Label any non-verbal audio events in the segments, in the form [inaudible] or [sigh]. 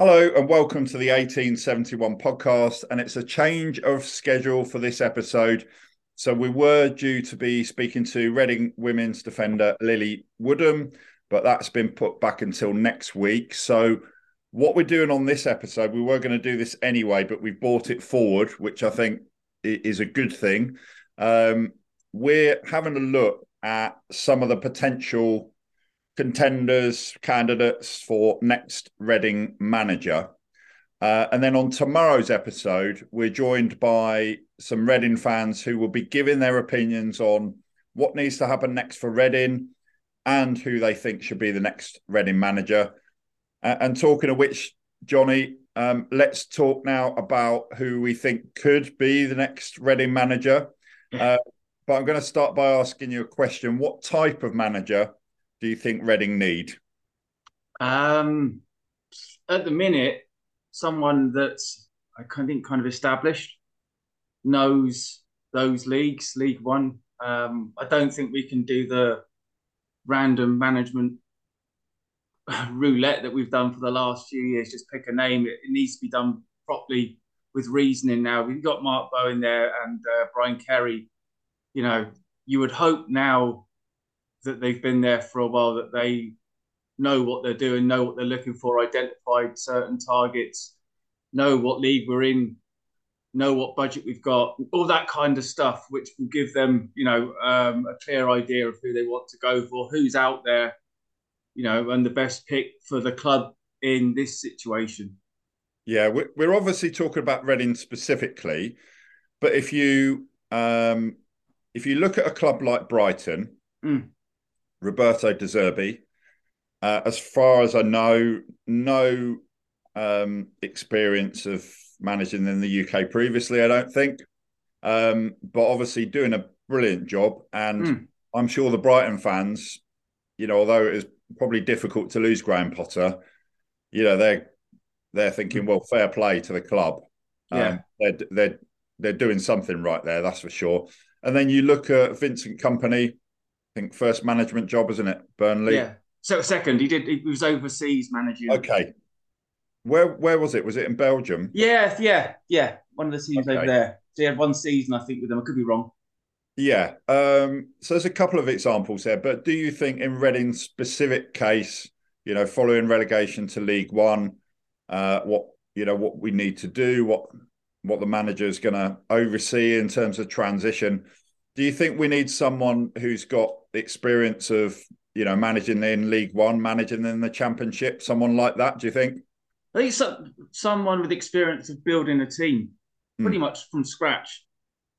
Hello and welcome to the 1871 podcast. And it's a change of schedule for this episode. So we were due to be speaking to Reading women's defender Lily Woodham, but that's been put back until next week. So what we're doing on this episode, we were going to do this anyway, but we've brought it forward, which I think is a good thing. Um, we're having a look at some of the potential contenders, candidates for next Reading manager. Uh, and then on tomorrow's episode, we're joined by some Reading fans who will be giving their opinions on what needs to happen next for Reading and who they think should be the next Reading manager. Uh, and talking of which, Johnny, um, let's talk now about who we think could be the next Reading manager. Uh, but I'm going to start by asking you a question. What type of manager do you think Reading need? Um, at the minute, someone that's I think kind of established, knows those leagues, League One. Um, I don't think we can do the random management [laughs] roulette that we've done for the last few years. Just pick a name. It, it needs to be done properly with reasoning. Now we've got Mark Bowen there and uh, Brian Carey. You know, you would hope now that they've been there for a while, that they know what they're doing, know what they're looking for, identified certain targets, know what league we're in, know what budget we've got, all that kind of stuff, which will give them, you know, um, a clear idea of who they want to go for, who's out there, you know, and the best pick for the club in this situation. Yeah, we're obviously talking about Reading specifically, but if you um, if you look at a club like Brighton, mm. Roberto De Zerbi. Uh, as far as I know, no um, experience of managing in the UK previously, I don't think. Um, but obviously doing a brilliant job. And mm. I'm sure the Brighton fans, you know, although it is probably difficult to lose Graham Potter, you know, they're they're thinking, well, fair play to the club. Yeah. Um, they're they're they're doing something right there, that's for sure. And then you look at Vincent Kompany, I think first management job, isn't it? Burnley. Yeah. So second, he did. He was overseas managing. Okay. Where where was it? Was it in Belgium? Yeah, yeah, yeah. One of the teams okay. over there. So he had one season, I think, with them. I could be wrong. Yeah. Um, so there's a couple of examples there, but do you think in Reading's specific case, you know, following relegation to League One, uh, what you know, what we need to do, what what the manager is going to oversee in terms of transition? Do you think we need someone who's got experience of you know managing in League One, managing in the Championship, someone like that? Do you think? I think so, someone with experience of building a team, pretty mm. much from scratch,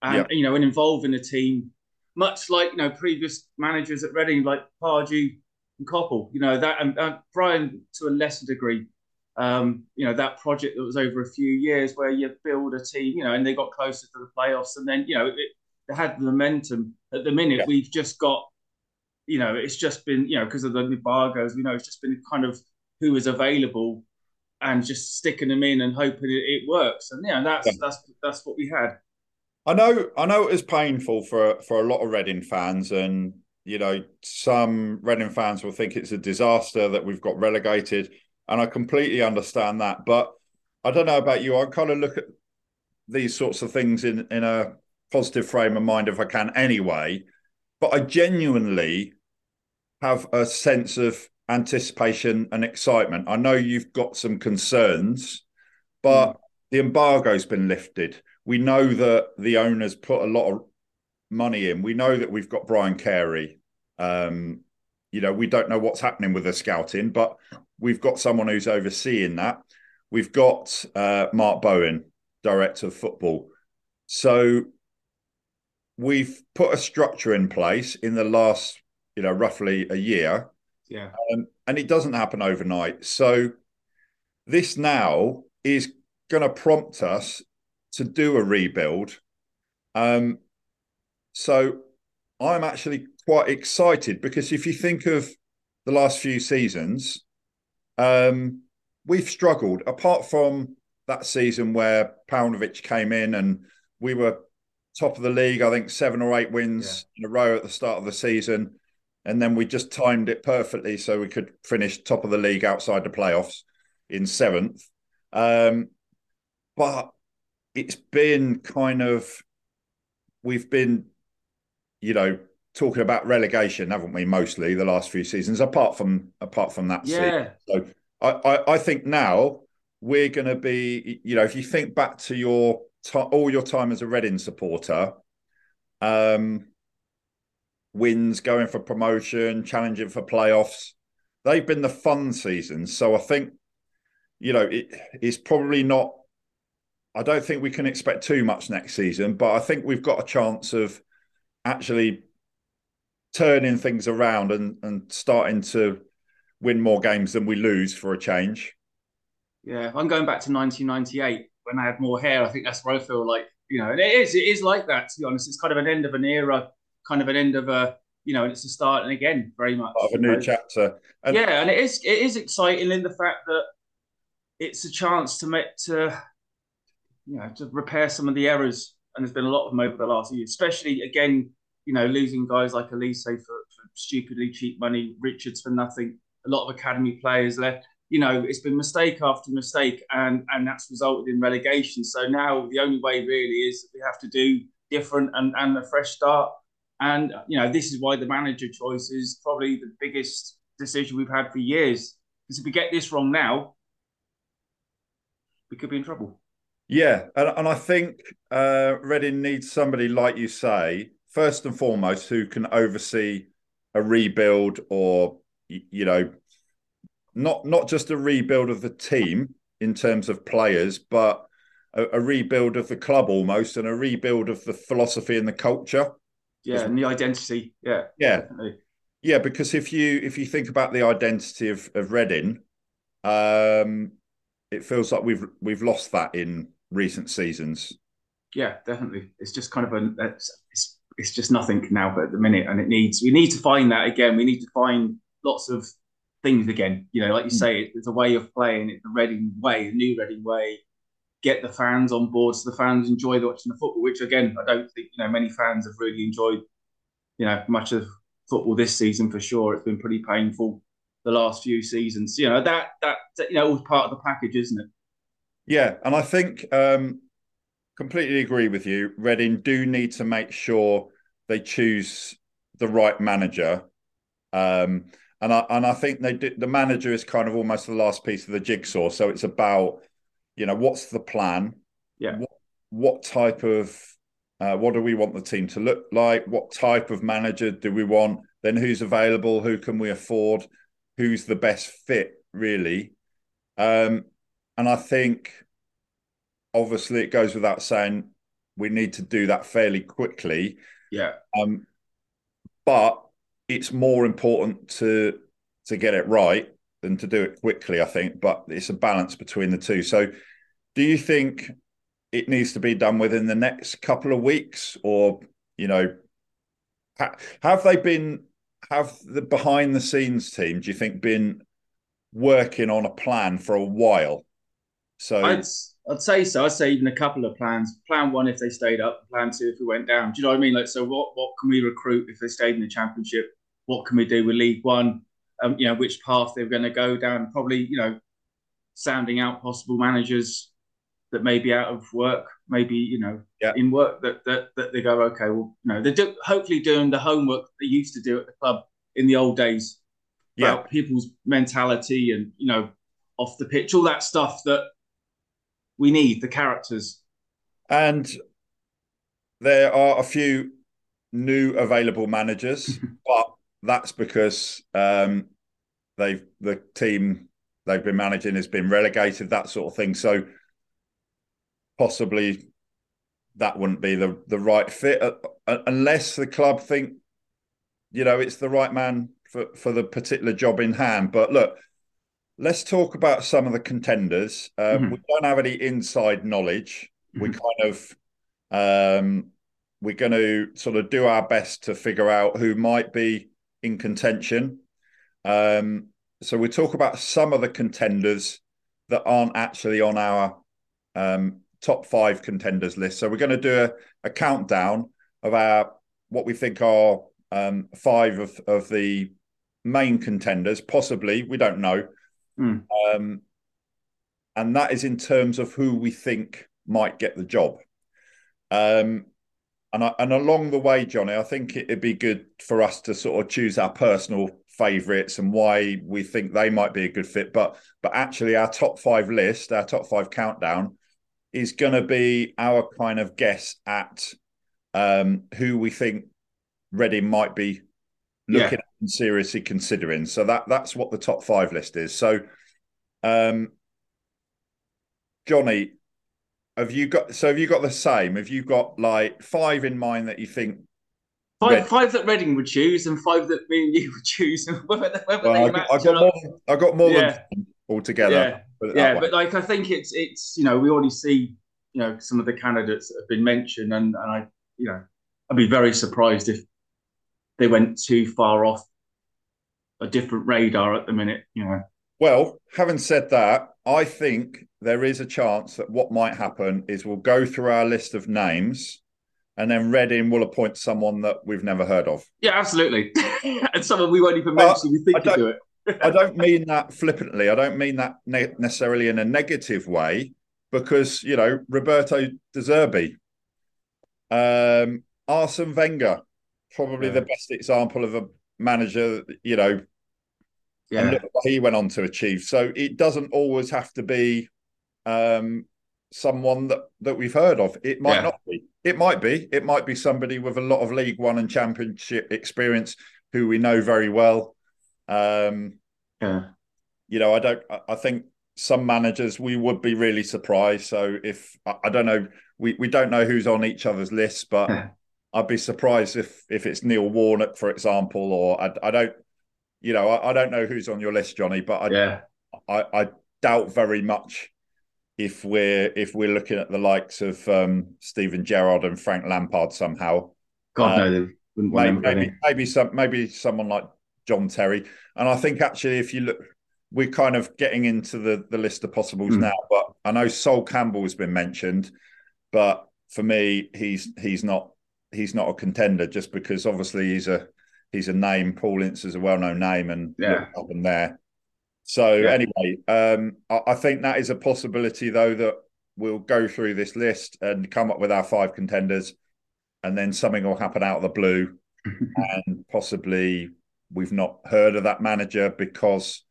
and you know, and involving a team, much like you know previous managers at Reading, like Pardew and Coppell. You know that, and, and Brian to a lesser degree. Um, you know that project that was over a few years where you build a team, you know, and they got closer to the playoffs, and then you know it had the momentum. At the minute, yeah. we've just got you know, it's just been, you know, because of the embargoes, we know it's just been kind of who is available and just sticking them in and hoping it, it works. And yeah, that's yeah. that's that's what we had. I know, I know it was painful for for a lot of Reading fans, and you know, some Reading fans will think it's a disaster that we've got relegated, and I completely understand that. But I don't know about you. I kind of look at these sorts of things in in a positive frame of mind if I can, anyway. But I genuinely have a sense of anticipation and excitement. I know you've got some concerns, but mm. the embargo's been lifted. We know that the owners put a lot of money in. We know that we've got Brian Carey. Um, you know, we don't know what's happening with the scouting, but we've got someone who's overseeing that. We've got uh, Mark Bowen, director of football. So we've put a structure in place in the last you know, roughly a year. Yeah. Um, and it doesn't happen overnight. So this now is going to prompt us to do a rebuild. Um, so I'm actually quite excited because if you think of the last few seasons, um, we've struggled. Apart from that season where Paunovic came in and we were top of the league, I think seven or eight wins yeah. in a row at the start of the season. And then we just timed it perfectly so we could finish top of the league outside the playoffs in seventh. Um, but it's been kind of, we've been, you know, talking about relegation, haven't we? Mostly the last few seasons, apart from apart from that. Yeah. Season. So I, I, I think now we're going to be, you know, if you think back to your all your time as a Reading supporter, um, wins, going for promotion, challenging for playoffs, they've been the fun seasons. So I think, you know, it, it's probably not. I don't think we can expect too much next season, but I think we've got a chance of actually turning things around and and starting to win more games than we lose for a change. Yeah, I'm going back to 1998 when I had more hair. I think that's where I feel like you know, and it is it is like that. To be honest, it's kind of an end of an era, kind of an end of a you know, and it's a start and again very much of a new know. chapter. And yeah, and it is it is exciting in the fact that it's a chance to make to you know to repair some of the errors, and there's been a lot of them over the last year, especially again you know losing guys like Olise for, for stupidly cheap money, Richards for nothing, a lot of academy players left you know, it's been mistake after mistake, and and that's resulted in relegation. So now the only way really is we have to do different and and a fresh start. And you know, this is why the manager choice is probably the biggest decision we've had for years. Because if we get this wrong now, we could be in trouble. Yeah, and, and I think uh, Reading needs somebody like you say, first and foremost, who can oversee a rebuild or you know not not just a rebuild of the team in terms of players, but a, a rebuild of the club almost, and a rebuild of the philosophy and the culture. Yeah, and the identity. Yeah, yeah, definitely. yeah. Because if you if you think about the identity of of Reading, um, it feels like we've we've lost that in recent seasons. Yeah, definitely. It's just kind of a it's it's just nothing now, but at the minute, and it needs we need to find that again. We need to find lots of things again. You know, like you hmm. say, it's a way of playing. It's the Reading way, the new Reading way. Get the fans on board so the fans enjoy watching the football. Which again, I don't think you know many fans have really enjoyed. You know, much of football this season for sure. It's been pretty painful the last few seasons. You know that that, you know all part of the package, isn't it? Yeah, and I think um, completely agree with you. Reading do need to make sure they choose the right manager. Um, and I and I think they do, the manager is kind of almost the last piece of the jigsaw. So it's about you know what's the plan? Yeah. What, what type of uh, what do we want the team to look like? What type of manager do we want? Then who's available? Who can we afford? Who's the best fit? Really, um, and I think obviously it goes without saying we need to do that fairly quickly. Yeah. Um, but it's more important to to get it right than to do it quickly. I think, but it's a balance between the two. So, do you think it needs to be done within the next couple of weeks, or you know, have they been have the behind the scenes team? Do you think been working on a plan for a while? So I'd I'd say so. I'd say even a couple of plans. Plan one if they stayed up. Plan two if we went down. Do you know what I mean? Like, so what what can we recruit if they stayed in the championship? What can we do with League One? Um, you know, which path they're going to go down. Probably, you know, sounding out possible managers that may be out of work, maybe you know, yeah. in work that, that that they go, okay, well, you know, they're do, hopefully doing the homework they used to do at the club in the old days yeah. about people's mentality and you know, off the pitch, all that stuff that we need, the characters. And there are a few new available managers, [laughs] but that's because um, they've the team they've been managing has been relegated, that sort of thing. So possibly that wouldn't be the the right fit uh, uh, unless the club think you know it's the right man for for the particular job in hand. But look, let's talk about some of the contenders. Um, mm-hmm. We don't have any inside knowledge. Mm-hmm. We kind of um, we're going to sort of do our best to figure out who might be in contention. Um, so we talk about some of the contenders that aren't actually on our um, top five contenders list. So we're going to do a, a countdown of our what we think are um, five of, of the main contenders, possibly we don't know, mm. um, and that is in terms of who we think might get the job. Um, and I, and along the way, Johnny, I think it'd be good for us to sort of choose our personal favourites and why we think they might be a good fit. But but actually, our top five list, our top five countdown, is going to be our kind of guess at um, who we think Reading might be looking yeah. at and seriously considering. So that that's what the top five list is. So, um, Johnny, have you got? So have you got the same? Have you got like five in mind that you think? Five, Red... five that Reading would choose, and five that me and you would choose. [laughs] whether, whether well, I, got, I got more. I got more yeah. than altogether. Yeah, yeah but like I think it's it's you know we already see you know some of the candidates that have been mentioned, and and I you know I'd be very surprised if they went too far off a different radar at the minute. You know. Well, having said that, I think there is a chance that what might happen is we'll go through our list of names and then Reading will appoint someone that we've never heard of. Yeah, absolutely. [laughs] and someone we won't even mention. we think to do it. I don't mean that flippantly. I don't mean that ne- necessarily in a negative way, because you know Roberto De Zerbi, um, Arsene Wenger, probably yeah. the best example of a manager. You know, yeah. he went on to achieve. So it doesn't always have to be um, someone that that we've heard of. It might yeah. not be. It might be. It might be somebody with a lot of League One and Championship experience who we know very well. Um, yeah. You know, I don't. I think some managers we would be really surprised. So if I don't know, we we don't know who's on each other's lists, but yeah. I'd be surprised if if it's Neil Warnock, for example, or I, I don't. You know, I, I, don't know who's on your list, Johnny, but I, yeah. I, I doubt very much if we're if we're looking at the likes of um, Steven Gerrard and Frank Lampard somehow. God uh, no, maybe, maybe, maybe some maybe someone like John Terry. And I think actually, if you look, we're kind of getting into the the list of possibles mm. now. But I know Sol Campbell has been mentioned, but for me, he's he's not he's not a contender just because obviously he's a he's a name. Paul Ince is a well known name, and yeah, up and there. So yeah. anyway, um, I, I, think that is a possibility, though, that we'll go through this list and come up with our five contenders, and then something will happen out of the blue, [laughs] and possibly we've not heard of that manager because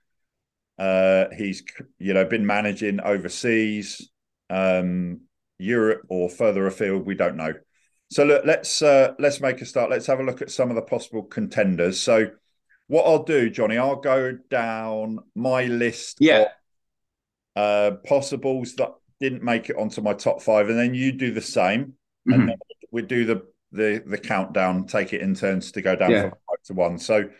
uh, he's you know been managing overseas, um, Europe or further afield. We don't know. So look, let's uh, let's make a start. Let's have a look at some of the possible contenders. So what I'll do, Johnny, I'll go down my list yeah. of uh, possibles that didn't make it onto my top five, and then you do the same, mm-hmm. and then we do the the the countdown, take it in turns to go down yeah. from five to one. So,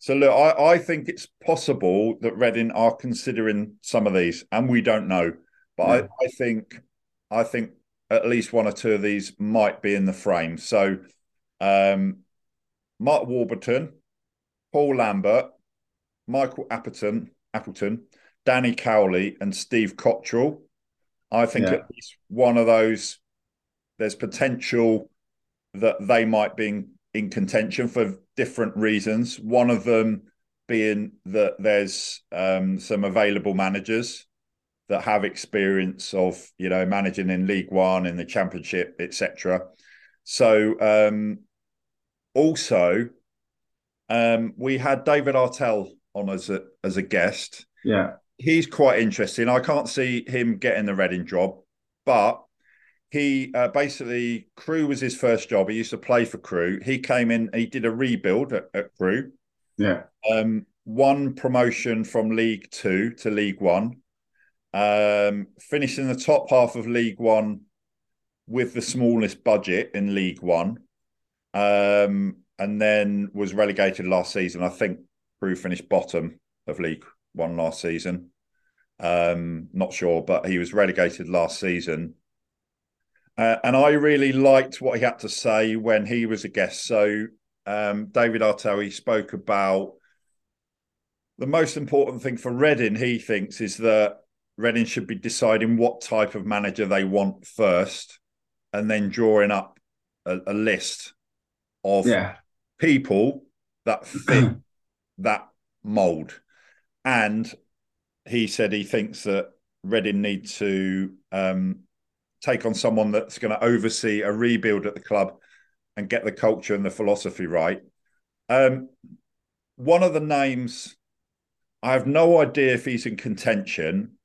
so look, I, I think it's possible that Reading are considering some of these, and we don't know, but yeah. I, I think I think at least one or two of these might be in the frame. So, um, Mark Warburton Paul Lambert, Michael Appleton, Appleton, Danny Cowley, and Steve Cotterill. I think yeah. at least one of those, there's potential that they might be in, in contention for different reasons. One of them being that there's um, some available managers that have experience of you know managing in League One, in the Championship, etc. So um, also um, we had David Artell on as a as a guest. Yeah, he's quite interesting. I can't see him getting the Reading job, but he uh, basically Crewe was his first job. He used to play for Crewe He came in. He did a rebuild at, at Crewe. Yeah. Um, one promotion from League Two to League One. Um, finished in the top half of League One with the smallest budget in League One. Um, and then was relegated last season. I think Crewe finished bottom of League One last season. Um, not sure, but he was relegated last season. Uh, and I really liked what he had to say when he was a guest. So um, David Artell, he spoke about the most important thing for Reading, he thinks, is that Reading should be deciding what type of manager they want first and then drawing up a, a list of yeah. people that [clears throat] fit that mold. And he said he thinks that Reading need to um, take on someone that's going to oversee a rebuild at the club and get the culture and the philosophy right. Um, one of the names, I have no idea if he's in contention,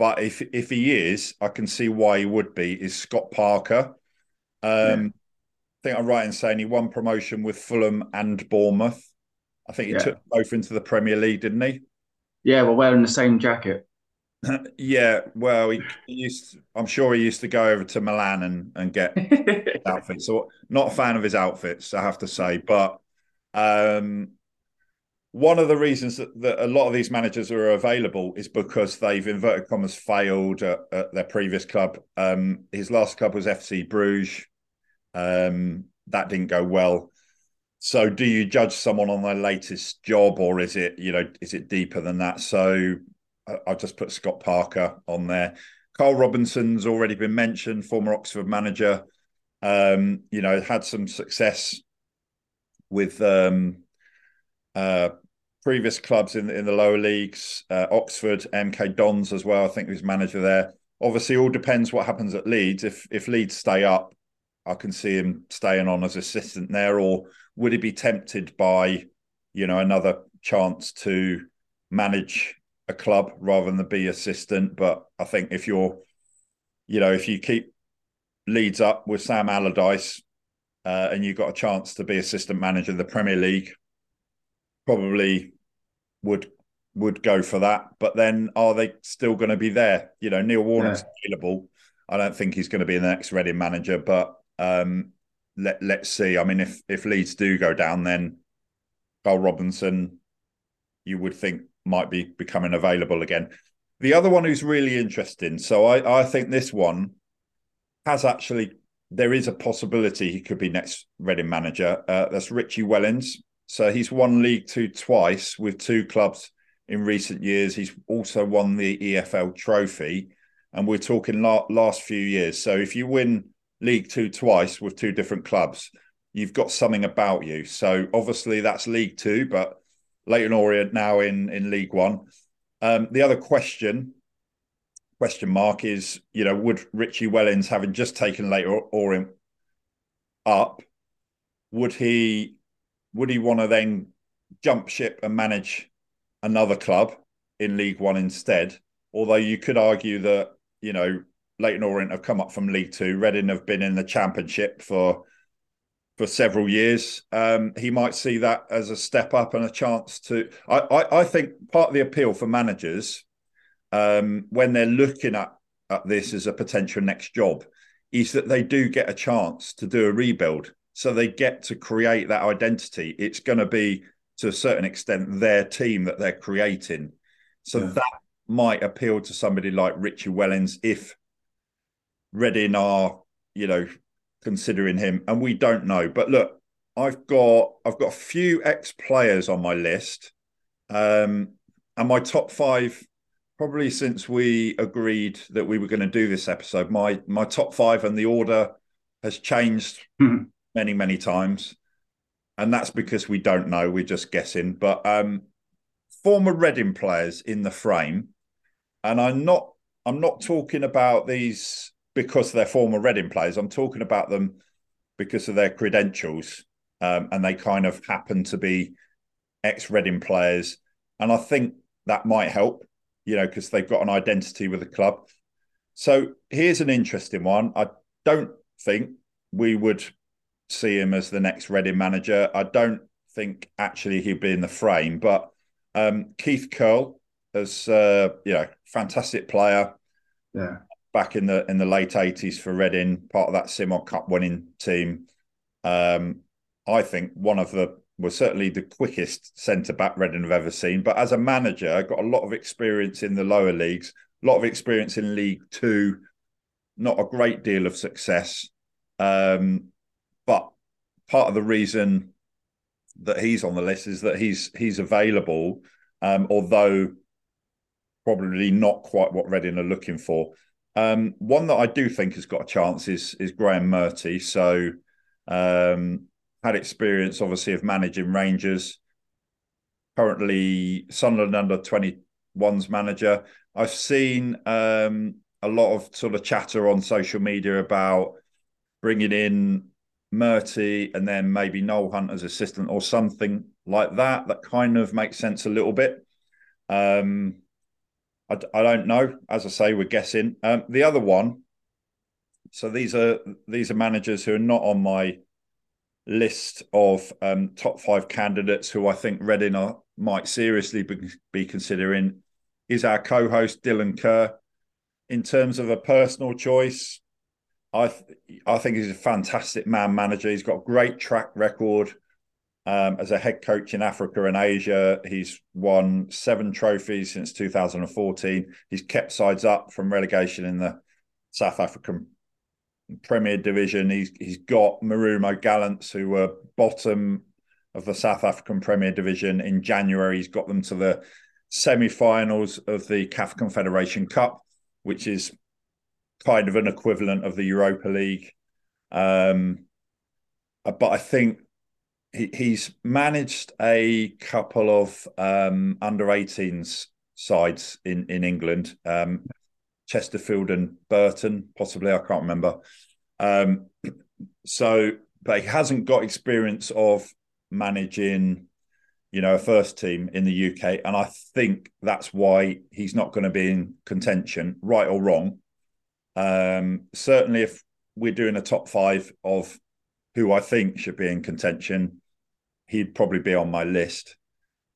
but if if he is, I can see why he would be. Is Scott Parker? Um, yeah. I think I'm right in saying he won promotion with Fulham and Bournemouth. I think he yeah. took both into the Premier League, didn't he? Yeah, we're wearing the same jacket. [laughs] yeah, well, he, he, used. I'm sure he used to go over to Milan and and get [laughs] outfits. So, not a fan of his outfits, I have to say. But um, one of the reasons that, that, a lot of these managers are available is because they've inverted commas failed at, at their previous club. Um, his last club was FC Bruges. Um, that didn't go well. So, do you judge someone on their latest job, or is it you know is it deeper than that? So, I'll just put Scott Parker on there. Karl Robinson's already been mentioned, former Oxford manager. Um, you know, had some success with um, uh, previous clubs in in the lower leagues. Uh, Oxford, MK Dons as well. I think he was manager there. Obviously, all depends what happens at Leeds. If if Leeds stay up, I can see him staying on as assistant there, or would he be tempted by, you know, another chance to manage a club rather than be assistant? But I think if you're, you know, if you keep Leeds up with Sam Allardyce uh, and you've got a chance to be assistant manager of the Premier League, probably would would go for that. But then are they still going to be there? You know, Neil Warnock's yeah. available. I don't think he's going to be the next Reading manager, but um, let let's see. I mean, if if Leeds do go down, then Karl Robinson, you would think might be becoming available again. The other one who's really interesting. So I I think this one has actually there is a possibility he could be next Reading manager. Uh, that's Richie Wellens. So he's won League Two twice with two clubs in recent years. He's also won the EFL Trophy, and we're talking la- last few years. So if you win League Two twice with two different clubs, you've got something about you. So obviously that's League Two, but Leyton Orient now in in League One. Um, the other question question mark is, you know, would Richie Wellens, having just taken Leyton Orient up, would he would he want to then jump ship and manage another club in League One instead? Although you could argue that you know Leyton Orient have come up from League Two. Reading have been in the Championship for for several years. Um, he might see that as a step up and a chance to. I, I, I think part of the appeal for managers um, when they're looking at at this as a potential next job is that they do get a chance to do a rebuild. So they get to create that identity. It's going to be to a certain extent their team that they're creating. So yeah. that might appeal to somebody like Richie Wellens if Reading are, you know, considering him, and we don't know. But look, I've got I've got a few ex players on my list, um, and my top five probably since we agreed that we were going to do this episode. My my top five and the order has changed mm-hmm. Many many times, and that's because we don't know. We're just guessing. But um, former Reading players in the frame, and I'm not I'm not talking about these because they're former Reading players. I'm talking about them because of their credentials, um, and they kind of happen to be ex Reading players, and I think that might help, you know, because they've got an identity with the club. So here's an interesting one. I don't think we would see him as the next Reading manager. I don't think actually he'd be in the frame, but um, Keith Curle, as uh, you know, fantastic player. Yeah back in the in the late eighties for Reading, part of that Simod Cup winning team. Um, I think one of the was certainly the quickest centre back Reading have ever seen. But as a manager, got a lot of experience in the lower leagues, a lot of experience in League Two, not a great deal of success. Um, part of the reason that he's on the list is that he's he's available, um, although probably not quite what Reading are looking for. Um, one that I do think has got a chance is is Graeme Murty. So um, had experience, obviously, of managing Rangers. Currently, Sunderland under 21s manager. I've seen um, a lot of sort of chatter on social media about bringing in Murty and then maybe Noel Hunt as assistant or something like that. That kind of makes sense a little bit. Um, I, I don't know. As I say, we're guessing. Um, the other one. So these are these are managers who are not on my list of um, top five candidates who I think Reading are, might seriously be, be considering. Is our co-host Dylan Kerr. In terms of a personal choice, I th- I think he's a fantastic man manager. He's got a great track record um, as a head coach in Africa and Asia, he's won seven trophies since 2014. He's kept sides up from relegation in the South African Premier Division. He's he's got Marumo Gallants, who were bottom of the South African Premier Division in January. He's got them to the semi-finals of the CAF Confederation Cup, which is kind of an equivalent of the Europa League. Um, but I think he, he's managed a couple of um, under 18s sides in in England, um, Chesterfield and Burton, possibly I can't remember. Um, [clears throat] so, but he hasn't got experience of managing, you know, a first team in the UK, and I think that's why he's not going to be in contention, right or wrong. Um, certainly, if we're doing a top five of who I think should be in contention, he'd probably be on my list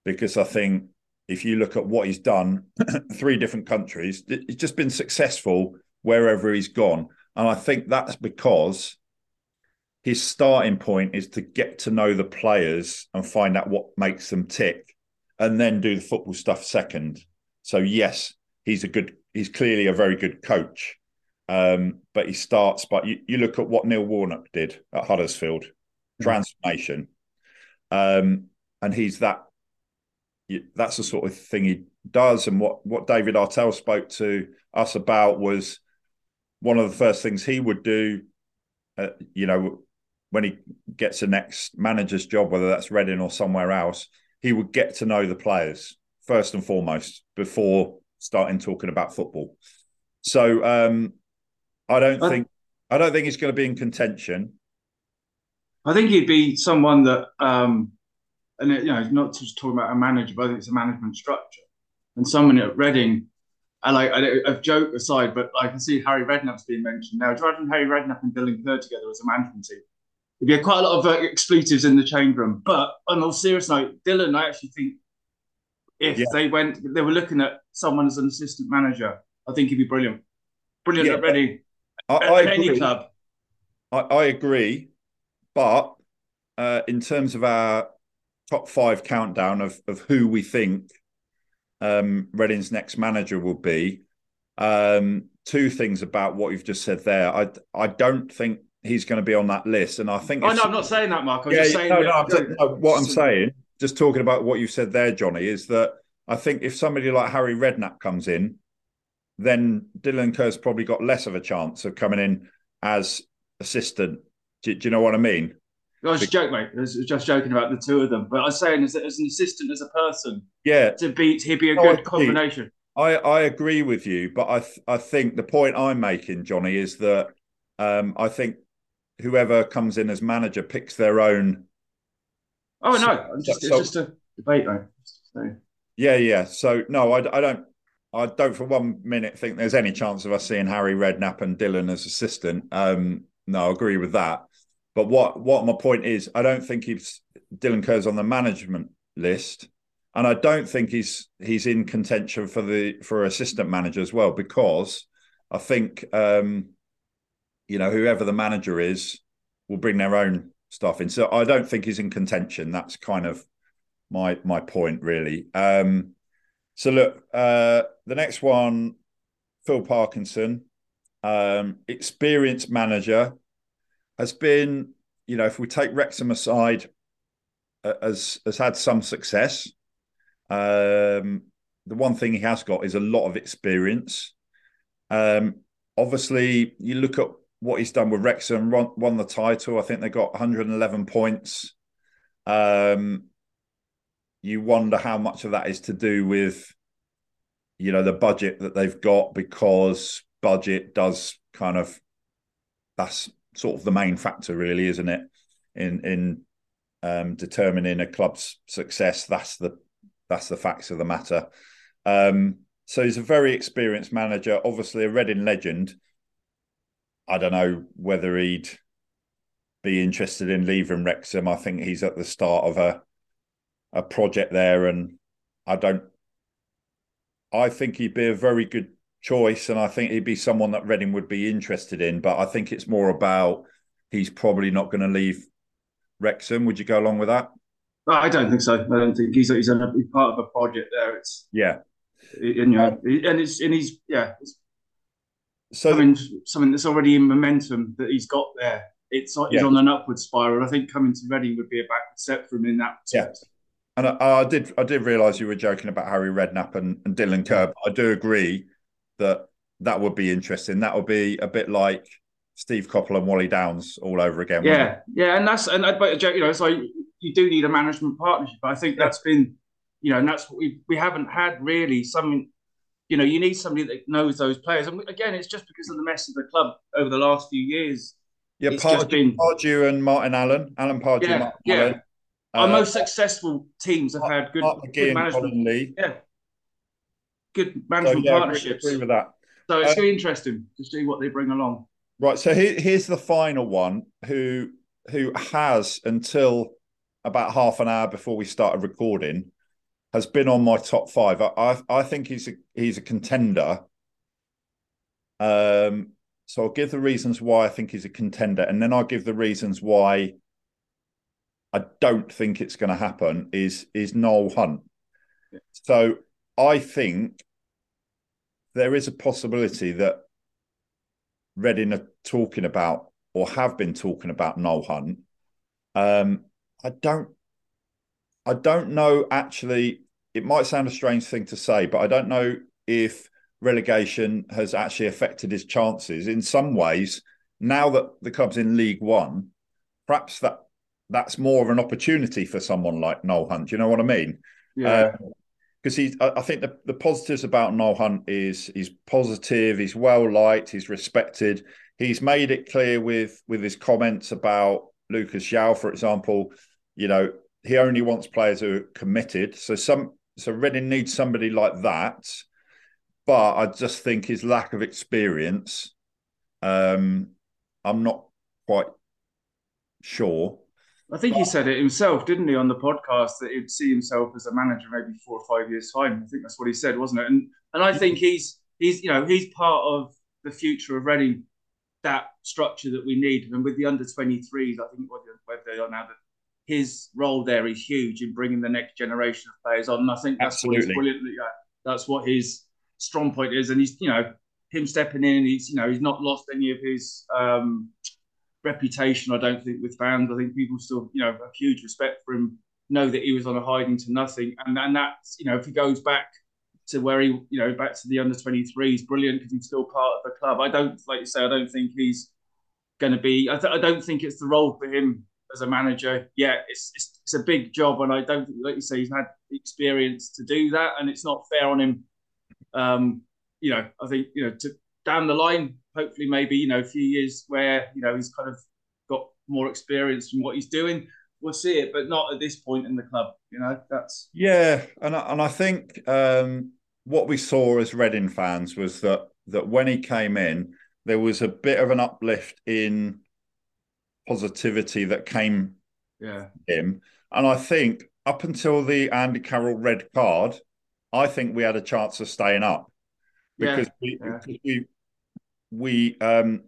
because I think if you look at what he's done, [clears throat] three different countries, he's just been successful wherever he's gone. And I think that's because his starting point is to get to know the players and find out what makes them tick and then do the football stuff second. So, yes, he's a good, he's clearly a very good coach. Um, but he starts, but you, you look at what Neil Warnock did at Huddersfield mm-hmm. transformation um, and he's that. That's the sort of thing he does. And what what David Artell spoke to us about was one of the first things he would do. Uh, you know, when he gets the next manager's job, whether that's Reading or somewhere else, he would get to know the players first and foremost before starting talking about football. So um, I don't think I don't think he's going to be in contention. I think he'd be someone that, um, and it, you know, not just talking about a manager, but I think it's a management structure, and someone at Reading. And like, a joke aside, but I can see Harry Redknapp's being mentioned now. Driving Harry Redknapp and Dylan Kerr together as a management team, there'd be quite a lot of uh, expletives in the change room. But on a serious note, Dylan, I actually think if yeah. they went, they were looking at someone as an assistant manager, I think he'd be brilliant, brilliant yeah, at Reading, I, I any club. I, I agree, but uh, in terms of our top five countdown of of who we think um, Reading's next manager will be, um, two things about what you've just said there. I I don't think he's going to be on that list, and I think. Oh no, I'm not saying that, Mark. I'm yeah, just saying. No, that, no, no, what I'm saying, just talking about what you said there, Johnny, is that I think if somebody like Harry Redknapp comes in, then Dylan Kerr's probably got less of a chance of coming in as assistant do, do you know what I mean? I was just joking, mate. I was just joking about the two of them. But I was saying, as, as an assistant, as a person, yeah, to beat, he'd be a no, good I combination. I, I agree with you, but I th- I think the point I'm making, Johnny, is that um, I think whoever comes in as manager picks their own. Oh no, just, so, it's just a debate, though. So. Yeah, yeah. So no, I, I don't. I don't for one minute think there's any chance of us seeing Harry Redknapp and Dylan as assistant. Um, no, I agree with that. But what what my point is, I don't think he's Dylan Kerr's on the management list, and I don't think he's he's in contention for the for assistant manager as well because I think um, you know whoever the manager is will bring their own stuff in. So I don't think he's in contention. That's kind of my my point, really. Um, so look, uh, the next one, Phil Parkinson, um, experienced manager, has been, you know, if we take Wrexham aside, uh, has has had some success. Um, the one thing he has got is a lot of experience. Um, obviously, you look at what he's done with Wrexham, won, won the title. I think they got 111 points. Um, you wonder how much of that is to do with, you know, the budget that they've got because budget does kind of that's sort of the main factor, really, isn't it? In in um, determining a club's success, that's the that's the facts of the matter. Um, so he's a very experienced manager, obviously a Reading legend. I don't know whether he'd be interested in leaving Wrexham. I think he's at the start of a a project there, and I don't. I think he'd be a very good choice, and I think he'd be someone that Reading would be interested in. But I think it's more about he's probably not going to leave Wrexham. Would you go along with that? I don't think so. I don't think he's he's, a, he's part of a project there. It's yeah, and you know, and it's and he's yeah, it's so something, something that's already in momentum that he's got there. It's he's yeah. on an upward spiral. I think coming to Reading would be a backward step for him in that sense. Yeah. And I, I, did I did realise you were joking about Harry Redknapp and, and Dylan Kerr. I do agree that that would be interesting. That would be a bit like Steve Coppell and Wally Downes all over again. Yeah, yeah, and that's and but you know, so you do need a management partnership. I think that's been, you know, and that's what we we haven't had really. Something, you know, you need somebody that knows those players. And again, it's just because of the mess of the club over the last few years. Yeah, Pardew, been, Pardew and Martin Allen, Alan Pardew, yeah, Martin yeah. Allen. Our uh, most successful teams have had good, good management. Yeah, good management so, yeah, partnerships. Agree, agree, with that. So it's uh, going to be interesting to see what they bring along. Right. So here, here's the final one. Who who has until about half an hour before we started recording has been on my top five. I I, I think he's a he's a contender. Um. So I'll give the reasons why I think he's a contender, and then I'll give the reasons why I don't think it's going to happen is is Noel Hunt. So I think there is a possibility that Reading are talking about or have been talking about Noel Hunt. Um, I don't, I don't know. Actually, it might sound a strange thing to say, but I don't know if relegation has actually affected his chances. In some ways, now that the club's in League One, perhaps that that's more of an opportunity for someone like Noel Hunt. Do you know what I mean? Yeah. because uh, he's, I think the, the positives about Noel Hunt is he's positive, he's well liked, he's respected. He's made it clear with with his comments about Lucas João, for example. You know, he only wants players who are committed. So some so Reading needs somebody like that. But I just think his lack of experience, um, I'm not quite sure I think he said it himself, didn't he, on the podcast that he'd see himself as a manager maybe four or five years time. I think that's what he said, wasn't it? And and I think he's he's you know he's part of the future of Reading, that structure that we need. And with the under 23s, I think whether they are now that his role there is huge in bringing the next generation of players on. And I think that's Absolutely. what he's brilliantly. That's what his strong point is, and he's you know him stepping in. He's you know he's not lost any of his. Um, reputation. I don't think with fans. I think people still, you know, have huge respect for him. Know that he was on a hiding to nothing, and and that's you know if he goes back to where he, you know, back to the under 23s, brilliant because he's still part of the club. I don't, like you say, I don't think he's going to be. I, th- I don't think it's the role for him as a manager. Yeah, it's, it's, it's a big job, and I don't like you say, he's had the experience to do that, and it's not fair on him. Um, you know, I think you know to down the line, hopefully maybe you know a few years where you know he's kind of got more experience from what he's doing. We'll see it but not at this point in the club you know that's yeah and I, and I think um, what we saw as Reading fans was that that when he came in there was a bit of an uplift in positivity that came yeah. him. And I think up until the Andy Carroll red card I think we had a chance of staying up. Because, yeah, we, yeah. because we we um,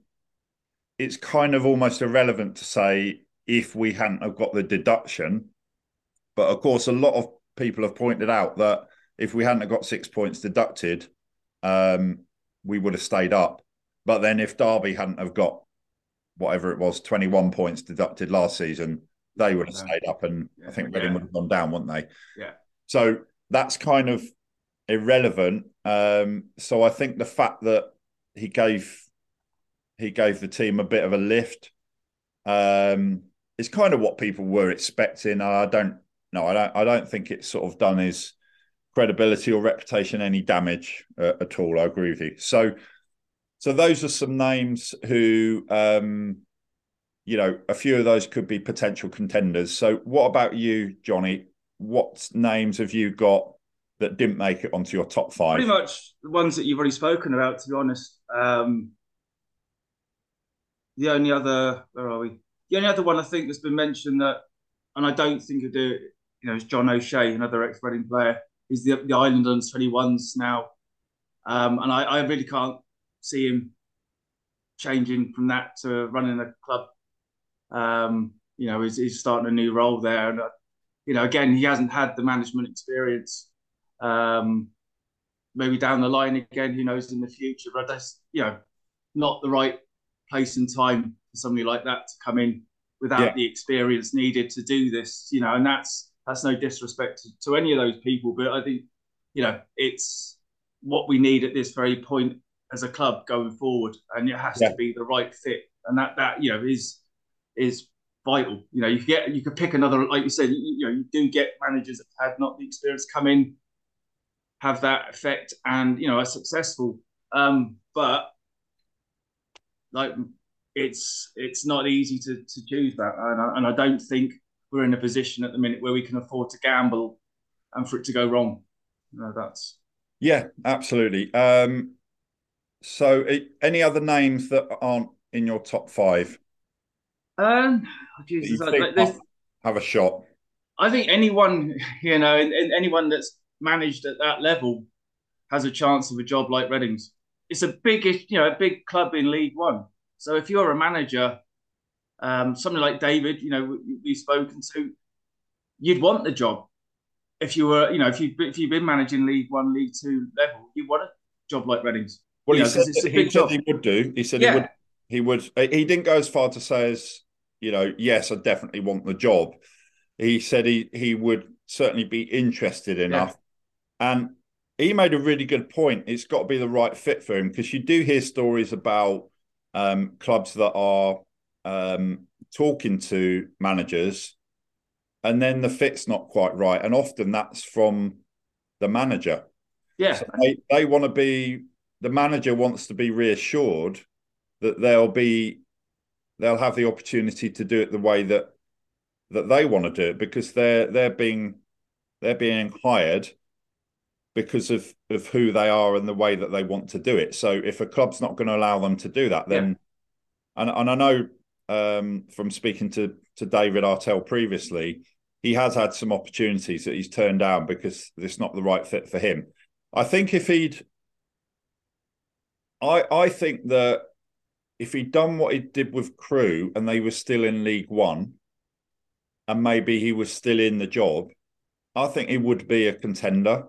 it's kind of almost irrelevant to say if we hadn't have got the deduction. But of course, a lot of people have pointed out that if we hadn't have got six points deducted, um, we would have stayed up. But then if Derby hadn't have got whatever it was, 21 points deducted last season, they would have stayed up and yeah, I think Reading yeah. would have gone down, wouldn't they? Yeah. So that's kind of irrelevant. Um, so I think the fact that he gave he gave the team a bit of a lift um, is kind of what people were expecting. I don't no, I don't I don't think it's sort of done his credibility or reputation any damage uh, at all. I agree with you. So so those are some names who um, you know, a few of those could be potential contenders. So what about you, Johnny? What names have you got that didn't make it onto your top five? Pretty much the ones that you've already spoken about, to be honest. Um, the only other, where are we? The only other one I think that's been mentioned that, and I don't think of it, you know, is John O'Shea, another ex Reading player. He's the, the Ireland under 21s now. Um, and I, I really can't see him changing from that to running a club. Um, you know, he's, he's starting a new role there. And, uh, you know, again, he hasn't had the management experience um, maybe down the line again, who knows in the future. But that's you know not the right place and time for somebody like that to come in without yeah. the experience needed to do this. You know, and that's that's no disrespect to, to any of those people, but I think you know it's what we need at this very point as a club going forward, and it has yeah. to be the right fit, and that that you know is is vital. You know, you get you could pick another, like you said, you, you know, you do get managers that have not the experience come in have that effect and you know are successful. Um, but like it's it's not easy to to choose that, and I, and I don't think we're in a position at the minute where we can afford to gamble and for it to go wrong. You that's yeah, absolutely. Um, so, any other names that aren't in your top five? Um, oh, Jesus, I, have a shot. I think anyone, [laughs] you know, anyone that's managed at that level has a chance of a job like Reading's. It's a big, you know, a big club in League One. So if you're a manager, um, something like David, you know, we, have spoken to, you'd want the job. If you were, you know, if you if you've been managing League One, League Two level, you want a job like Reading's. Well, you he, know, said, he said he would do. He said yeah. he would. He would. He didn't go as far to say as you know. Yes, I definitely want the job. He said he he would certainly be interested enough and he made a really good point. It's got to be the right fit for him because you do hear stories about um, clubs that are um, talking to managers and then the fit's not quite right. And often that's from the manager. Yeah. So they, they want to be, the manager wants to be reassured that they'll be, they'll have the opportunity to do it the way that that they want to do it because they're they're being they're being hired because of of who they are and the way that they want to do it. So if a club's not going to allow them to do that, then yeah. and and I know um, from speaking to to David Artell previously, he has had some opportunities that he's turned down because it's not the right fit for him. I think if he'd, I I think that if he'd done what he did with Crewe and they were still in League One, and maybe he was still in the job, I think he would be a contender.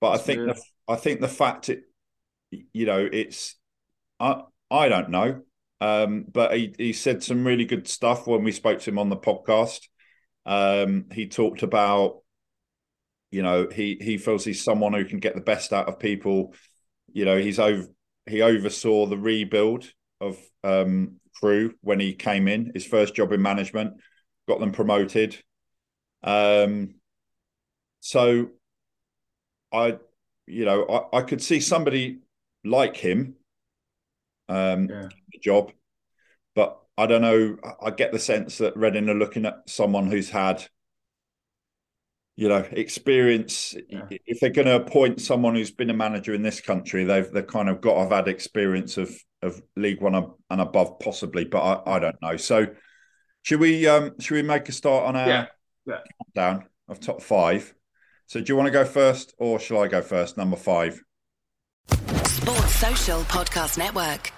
But That's I think the, I think the fact it, you know, it's I I don't know. Um, but he, he said some really good stuff when we spoke to him on the podcast. Um, he talked about, you know, he he feels he's someone who can get the best out of people. You know, he's over he oversaw the rebuild of um, Crewe when he came in, his first job in management, got them promoted. Um, so I, you know, I, I could see somebody like him, um, yeah. the job, but I don't know. I get the sense that Reading are looking at someone who's had, you know, experience. Yeah. If they're going to appoint someone who's been a manager in this country, they've they've kind of got to have had experience of of League One and above, possibly. But I, I don't know. So, should we um should we make a start on our yeah. Yeah. countdown of top five? So do you want to go first or shall I go first? Number five. Sports Social Podcast Network.